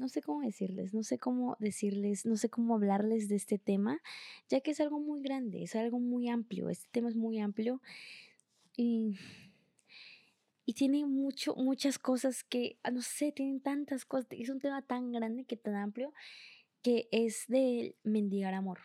no sé cómo decirles, no sé cómo decirles, no sé cómo hablarles de este tema, ya que es algo muy grande, es algo muy amplio, este tema es muy amplio y, y tiene mucho, muchas cosas que, ah, no sé, tienen tantas cosas, es un tema tan grande que tan amplio que es de mendigar amor.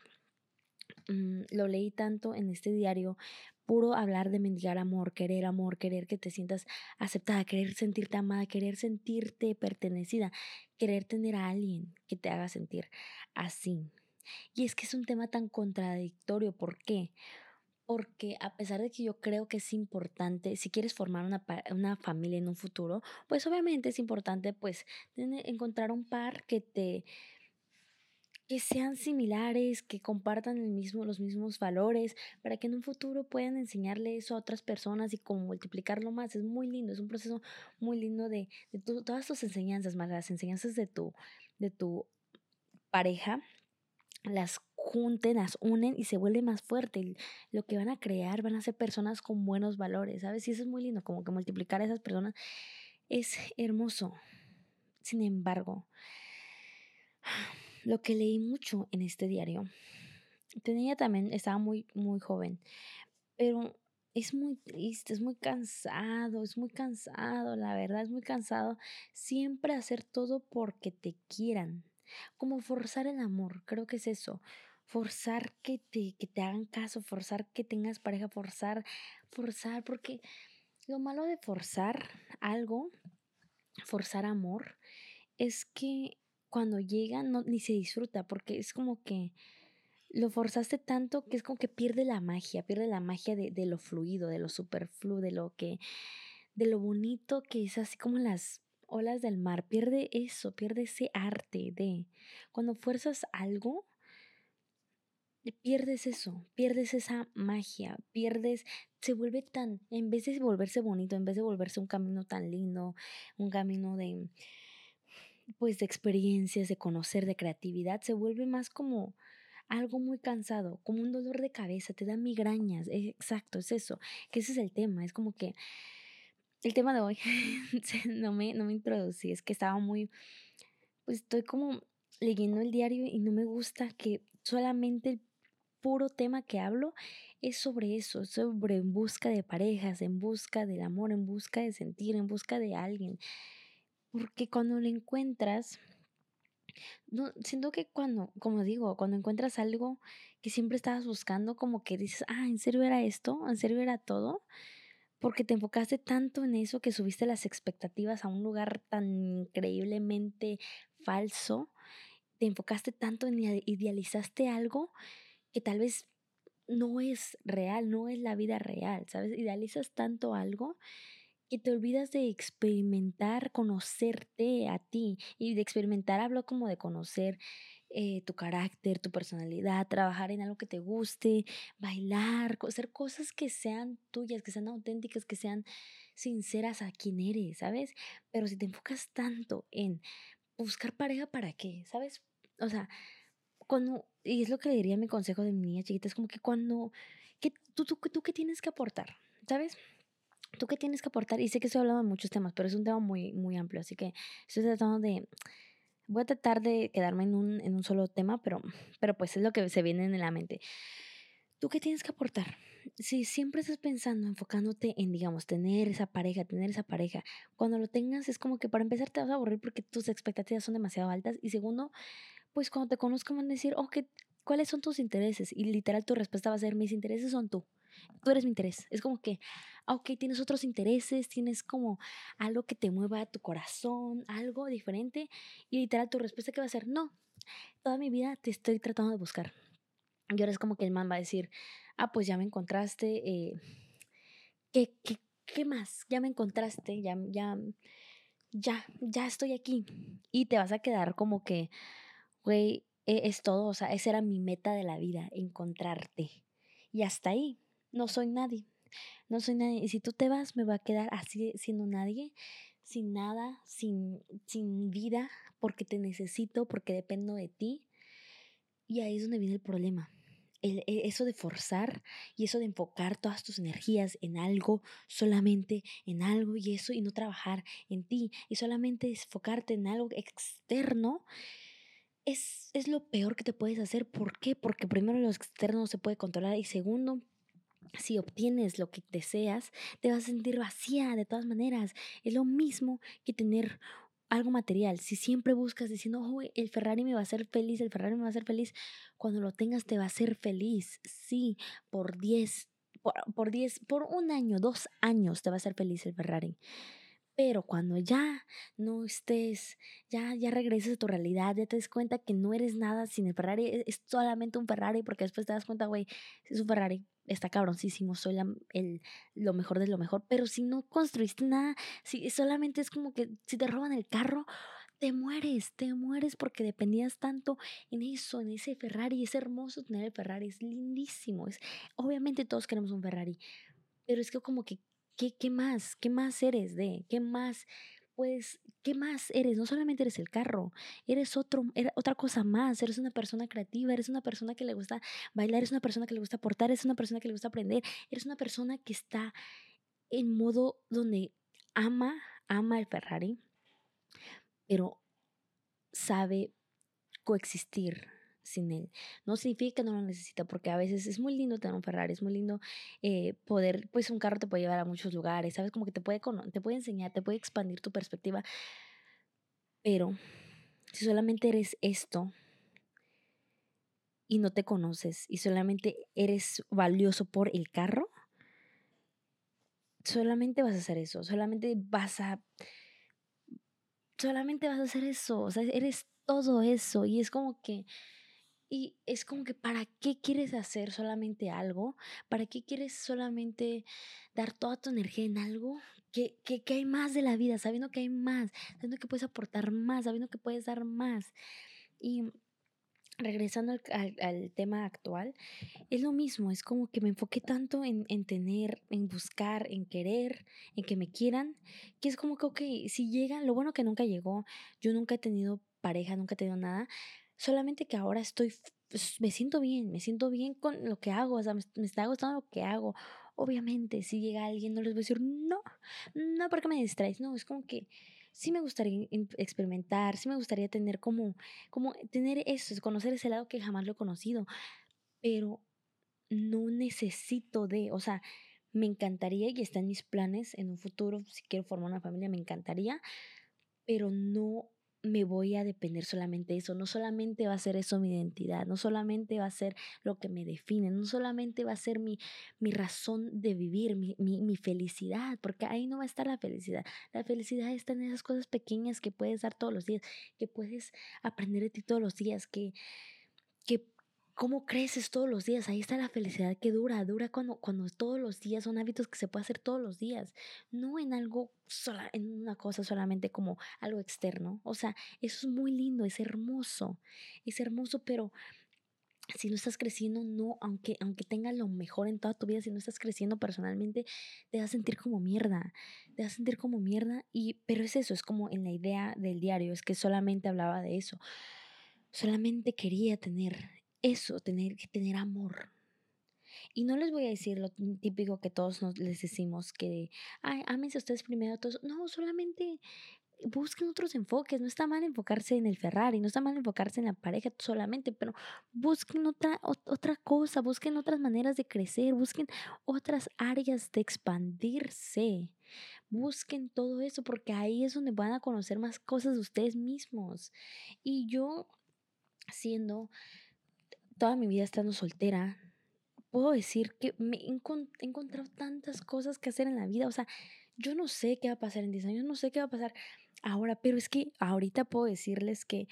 Mm, lo leí tanto en este diario, puro hablar de mendigar amor, querer amor, querer que te sientas aceptada, querer sentirte amada, querer sentirte pertenecida, querer tener a alguien que te haga sentir así. Y es que es un tema tan contradictorio, ¿por qué? Porque a pesar de que yo creo que es importante, si quieres formar una, una familia en un futuro, pues obviamente es importante pues encontrar un par que te que sean similares, que compartan el mismo, los mismos valores, para que en un futuro puedan enseñarle eso a otras personas y como multiplicarlo más. Es muy lindo, es un proceso muy lindo de, de todas tus enseñanzas, más las enseñanzas de tu, de tu pareja, las junten, las unen y se vuelve más fuerte. Lo que van a crear van a ser personas con buenos valores, ¿sabes? Y eso es muy lindo, como que multiplicar a esas personas es hermoso. Sin embargo, lo que leí mucho en este diario, tenía también, estaba muy, muy joven, pero es muy triste, es muy cansado, es muy cansado, la verdad, es muy cansado siempre hacer todo porque te quieran, como forzar el amor, creo que es eso, forzar que te, que te hagan caso, forzar que tengas pareja, forzar, forzar, porque lo malo de forzar algo, forzar amor, es que cuando llega no, ni se disfruta porque es como que lo forzaste tanto que es como que pierde la magia, pierde la magia de, de lo fluido, de lo superfluo, de lo que, de lo bonito que es así como las olas del mar, pierde eso, pierde ese arte de cuando fuerzas algo, pierdes eso, pierdes esa magia, pierdes, se vuelve tan, en vez de volverse bonito, en vez de volverse un camino tan lindo, un camino de, pues de experiencias, de conocer, de creatividad, se vuelve más como algo muy cansado, como un dolor de cabeza, te da migrañas, exacto, es eso, que ese es el tema, es como que el tema de hoy, no, me, no me introducí, es que estaba muy, pues estoy como leyendo el diario y no me gusta que solamente el puro tema que hablo es sobre eso, sobre en busca de parejas, en busca del amor, en busca de sentir, en busca de alguien. Porque cuando lo encuentras, no, siento que cuando, como digo, cuando encuentras algo que siempre estabas buscando, como que dices, ah, ¿en serio era esto? ¿En serio era todo? Porque te enfocaste tanto en eso que subiste las expectativas a un lugar tan increíblemente falso, te enfocaste tanto en idealizaste algo que tal vez no es real, no es la vida real, ¿sabes? Idealizas tanto algo que te olvidas de experimentar, conocerte a ti. Y de experimentar hablo como de conocer eh, tu carácter, tu personalidad, trabajar en algo que te guste, bailar, hacer cosas que sean tuyas, que sean auténticas, que sean sinceras a quien eres, ¿sabes? Pero si te enfocas tanto en buscar pareja, ¿para qué? ¿Sabes? O sea, cuando, y es lo que le diría mi consejo de mi niña chiquita, es como que cuando, que tú, tú, tú qué tienes que aportar, ¿sabes? ¿Tú qué tienes que aportar? Y sé que estoy hablando de muchos temas, pero es un tema muy, muy amplio, así que estoy tratando de... Voy a tratar de quedarme en un, en un solo tema, pero, pero pues es lo que se viene en la mente. ¿Tú qué tienes que aportar? Si siempre estás pensando, enfocándote en, digamos, tener esa pareja, tener esa pareja, cuando lo tengas es como que para empezar te vas a aburrir porque tus expectativas son demasiado altas. Y segundo, pues cuando te conozcan van a decir, oh, ¿cuáles son tus intereses? Y literal tu respuesta va a ser, mis intereses son tú tú eres mi interés. Es como que, ah, ok, tienes otros intereses, tienes como algo que te mueva a tu corazón, algo diferente. Y literal, tu respuesta que va a ser, no, toda mi vida te estoy tratando de buscar. Y ahora es como que el man va a decir, ah, pues ya me encontraste, eh, ¿qué, qué, qué más? Ya me encontraste, ya, ya, ya, ya estoy aquí. Y te vas a quedar como que, güey, e, es todo, o sea, esa era mi meta de la vida, encontrarte. Y hasta ahí, no soy nadie. No soy nadie. Y si tú te vas, me va a quedar así siendo nadie, sin nada, sin, sin vida, porque te necesito, porque dependo de ti. Y ahí es donde viene el problema. e, eso de forzar y eso de enfocar todas tus energías en algo, solamente en algo y eso, y no trabajar en ti, y solamente enfocarte en algo externo, es, es lo peor que te puedes hacer. ¿Por qué? Porque primero lo externo no se puede controlar y segundo, si obtienes lo que deseas, te vas a sentir vacía de todas maneras. Es lo mismo que tener algo material. Si siempre buscas diciendo, oh, el Ferrari me va a hacer feliz, el Ferrari me va a hacer feliz, cuando lo tengas te va a hacer feliz. Sí, por 10, por 10, por, por un año, dos años te va a hacer feliz el Ferrari. Pero cuando ya no estés, ya, ya regreses a tu realidad, ya te des cuenta que no eres nada sin el Ferrari, e, es solamente un Ferrari, porque después te das cuenta, güey, es un Ferrari, está cabroncísimo, soy el, lo mejor de lo mejor, pero si no construiste nada, si solamente es como que si te roban el carro, te mueres, te mueres porque dependías tanto en eso, en ese Ferrari, es hermoso tener el Ferrari, es lindísimo, es, obviamente todos queremos un Ferrari, pero es que como que ¿Qué, ¿Qué más? ¿Qué más eres de? ¿Qué más? Pues, ¿qué más eres? No solamente eres el carro, eres otro, otra cosa más, eres una persona creativa, eres una persona que le gusta bailar, eres una persona que le gusta aportar, eres una persona que le gusta aprender, eres una persona que está en modo donde ama, ama el Ferrari, pero sabe coexistir sin él. No significa que no lo necesita, porque a veces es muy lindo tener un Ferrari, es muy lindo eh, poder, pues un carro te puede llevar a muchos lugares, ¿sabes? Como que te puede, te puede enseñar, te puede expandir tu perspectiva. Pero si solamente eres esto y no te conoces y solamente eres valioso por el carro, solamente vas a hacer eso, solamente vas a... Solamente vas a hacer eso, o sea, eres todo eso y es como que y es como que, ¿para qué quieres hacer solamente algo? ¿Para qué quieres solamente dar toda tu energía en algo? Que, que, que hay más de la vida, sabiendo que hay más, sabiendo que puedes aportar más, sabiendo que puedes dar más. Y regresando al, al, tema actual, es lo mismo, es como que me enfoqué tanto en, en, tener, en buscar, en querer, en que me quieran, que es como que, ok, si llega, lo bueno que nunca llegó, yo nunca he tenido pareja, nunca he tenido nada, Solamente que ahora estoy, pues, me siento bien, me siento bien con lo que hago, o sea, me, está gustando lo que hago. Obviamente, si llega alguien, no les voy a decir, no, no, porque me distraes. No, es como que sí me gustaría experimentar, sí me gustaría tener como, como tener eso, conocer ese lado que jamás lo he conocido, pero no necesito de, o sea, me encantaría y está en mis planes en un futuro, si quiero formar una familia, me encantaría, pero no me voy a depender solamente de eso. No solamente va a ser eso mi identidad, no solamente va a ser lo que me define, no solamente va a ser mi, mi razón de vivir, mi, mi, mi, felicidad, porque ahí no va a estar la felicidad. La felicidad está en esas cosas pequeñas que puedes dar todos los días, que puedes aprender de ti todos los días, que, que cómo creces todos los días. Ahí está la felicidad que dura, dura cuando, cuando todos los días son hábitos que se puede hacer todos los días, no en algo, sola, en una cosa solamente como algo externo. O sea, eso es muy lindo, es hermoso, es hermoso, pero si no estás creciendo, no, aunque, aunque tengas lo mejor en toda tu vida, si no estás creciendo personalmente, te vas a sentir como mierda, te vas a sentir como mierda, y, pero es eso, es como en la idea del diario, es que solamente hablaba de eso, solamente quería tener eso, tener que tener amor. Y no les voy a decir lo típico que todos nos les decimos que, ay, ámense ustedes primero todos. No, solamente busquen otros enfoques. No está mal enfocarse en el Ferrari, no está mal enfocarse en la pareja solamente, pero busquen otra, otra cosa, busquen otras maneras de crecer, busquen otras áreas de expandirse. Busquen todo eso porque ahí es donde van a conocer más cosas de ustedes mismos. Y yo, siendo toda mi vida estando soltera, puedo decir que me he, encontrado tantas cosas que hacer en la vida. O sea, yo no sé qué va a pasar en 10 años, no sé qué va a pasar ahora, pero es que ahorita puedo decirles que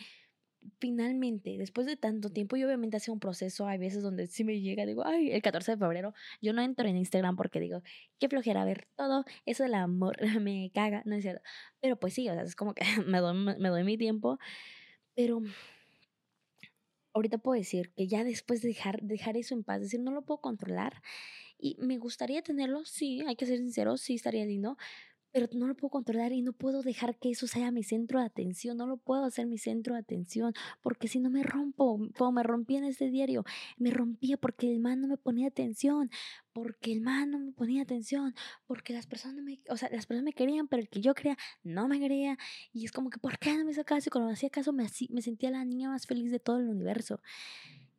finalmente, después de tanto tiempo, y obviamente hace un proceso, hay veces donde sí me llega, digo, ay, el 14 de febrero, yo no entro en Instagram porque digo, qué flojera ver todo, eso del amor me caga, no es cierto. Pero pues sí, o sea, es como que me doy, me doy mi tiempo, pero ahorita puedo decir que ya después de dejar, dejar eso en paz, decir, no lo puedo controlar y me gustaría tenerlo, sí, hay que ser sinceros, sí estaría lindo, pero no lo puedo controlar y no puedo dejar que eso sea mi centro de atención, no lo puedo hacer mi centro de atención, porque si no me rompo, como me rompí en este diario, me rompía porque el man no me ponía atención, porque el man no me ponía atención, porque las personas me, o sea, las personas me querían, pero el que yo quería no me quería, y es como que, ¿por qué no me hizo caso? Y cuando me hacía caso me, me sentía la niña más feliz de todo el universo.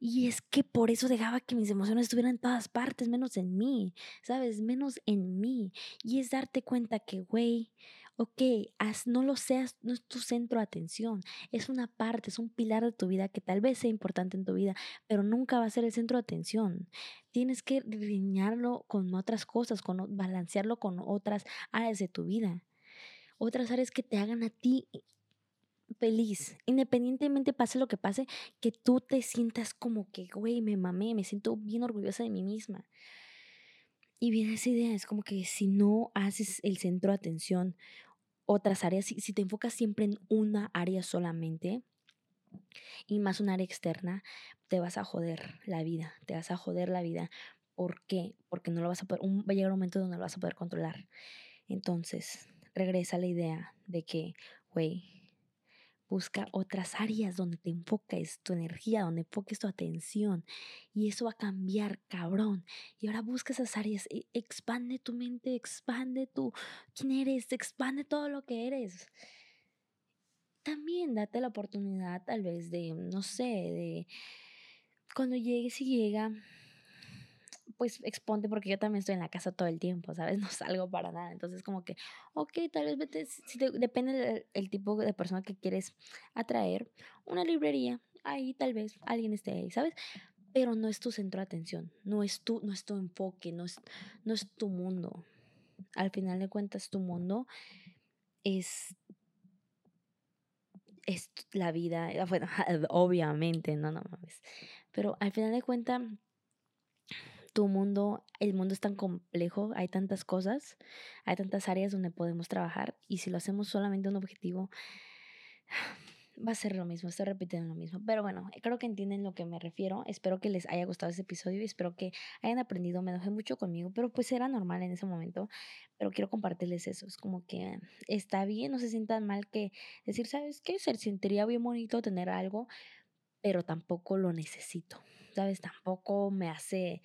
Y es que por eso dejaba que mis emociones estuvieran en todas partes, menos en mí, ¿sabes? Menos en mí. Y es darte cuenta que, güey, ok, no lo seas, no es tu centro de atención, es una parte, es un pilar de tu vida que tal vez sea importante en tu vida, pero nunca va a ser el centro de atención. Tienes que diseñarlo con otras cosas, con, balancearlo con otras áreas de tu vida. Otras áreas que te hagan a ti feliz, independientemente pase lo que pase, que tú te sientas como que, güey, me mamé, me siento bien orgullosa de mí misma. Y viene esa idea, es como que si no haces el centro de atención, otras áreas, si, si te enfocas siempre en una área solamente, y más un área externa, te vas a joder la vida, te vas a joder la vida. ¿Por qué? Porque no lo vas a poder, va a llegar un momento donde no lo vas a poder controlar. Entonces, regresa la idea de que, güey, Busca otras áreas donde te enfoques tu energía, donde enfoques tu atención. Y eso va a cambiar, cabrón. Y ahora busca esas áreas. E, expande tu mente, expande tu quién eres, expande todo lo que eres. También date la oportunidad tal vez de, no sé, de cuando llegues y llega, pues exponte porque yo también estoy en la casa todo el tiempo, ¿sabes? No salgo para nada. Entonces como que, ok, tal vez vete, si depende del el tipo de persona que quieres atraer, una librería, ahí tal vez alguien esté ahí, ¿sabes? Pero no es tu centro de atención, no es tu, no es tu enfoque, no es, no es tu mundo. Al final de cuentas, tu mundo es es la vida, bueno, obviamente, no, no mames. Pero al final de cuentas, tu mundo, el mundo es tan complejo, hay tantas cosas, hay tantas áreas donde podemos trabajar y si lo hacemos solamente un objetivo, va a ser lo mismo, estoy repitiendo lo mismo. Pero bueno, creo que entienden lo que me refiero. Espero que les haya gustado este episodio y espero que hayan aprendido. Me enojé mucho conmigo, pero pues era normal en ese momento. Pero quiero compartirles eso. Es como que está bien, no se sientan mal que decir, ¿sabes qué? Se sentiría bien bonito tener algo, pero tampoco lo necesito. ¿Sabes? Tampoco me hace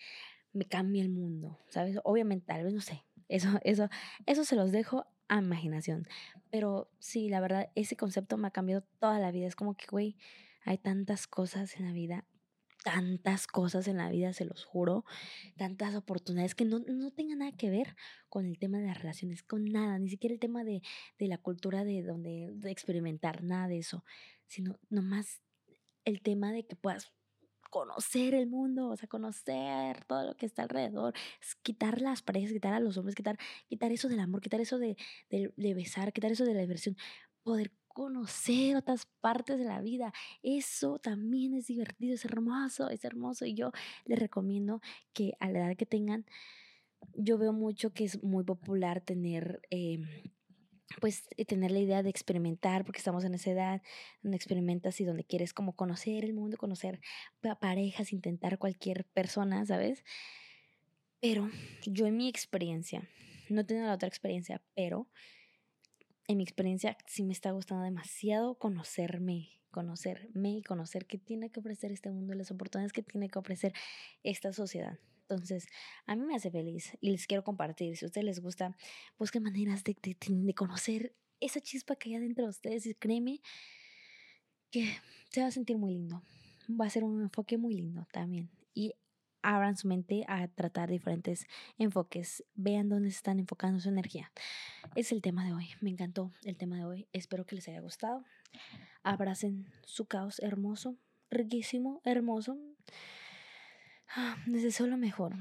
me cambia el mundo, ¿sabes? Obviamente, tal vez no sé. Eso, eso, eso se los dejo a imaginación. Pero sí, la verdad, ese concepto me ha cambiado toda la vida. Es como que, güey, hay tantas cosas en la vida, tantas cosas en la vida, se los juro, tantas oportunidades que no, no tengan nada que ver con el tema de las relaciones, con nada, ni siquiera el tema de, de la cultura de donde de experimentar, nada de eso, sino nomás el tema de que puedas conocer el mundo, o sea, conocer todo lo que está alrededor, quitar las parejas, quitar a los hombres, quitar, quitar eso del amor, quitar eso de, de, besar, quitar eso de la diversión, poder conocer otras partes de la vida. Eso también es divertido, es hermoso, es hermoso. Y yo les recomiendo que a la edad que tengan, yo veo mucho que es muy popular tener... Eh, pues eh, tener la idea de experimentar, porque estamos en esa edad donde experimentas y donde quieres como conocer el mundo, conocer parejas, intentar cualquier persona, ¿sabes? Pero yo en mi experiencia, no tengo la otra experiencia, pero en mi experiencia sí me está gustando demasiado conocerme, conocerme y conocer qué tiene que ofrecer este mundo las oportunidades que tiene que ofrecer esta sociedad. Entonces, a mí me hace feliz y les quiero compartir. Si a ustedes les gusta, busquen maneras de, de, conocer esa chispa que hay adentro de ustedes y créeme que se va a sentir muy lindo. Va a ser un enfoque muy lindo también. Y abran su mente a tratar diferentes enfoques. Vean dónde están enfocando su energía. Es el tema de hoy. Me encantó el tema de hoy. Espero que les haya gustado. Abracen su caos hermoso, riquísimo, hermoso. Ah, les deseo lo mejor.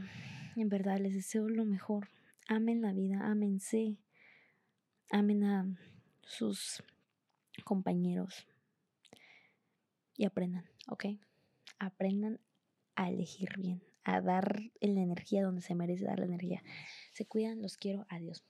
En verdad, les deseo lo mejor. Amen la vida, amense. Amen a sus compañeros. Y aprendan, ¿ok? Aprendan a elegir bien, a dar la energía donde se merece dar la energía. Se cuidan, los quiero, adiós.